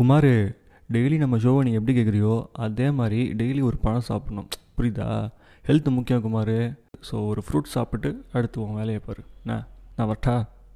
Kumar daily நம்ம ஷோவை நீ எப்படி கேட்குறியோ அதே மாதிரி டெய்லி ஒரு பழம் சாப்பிடணும். புரியுதா? ஹெல்த் முக்கியம் குமார். ஸோ ஒரு ஃப்ரூட் சாப்பிட்டு அடுத்து உன் வேலையை பாரு. என்ன? நான் வரட்டா?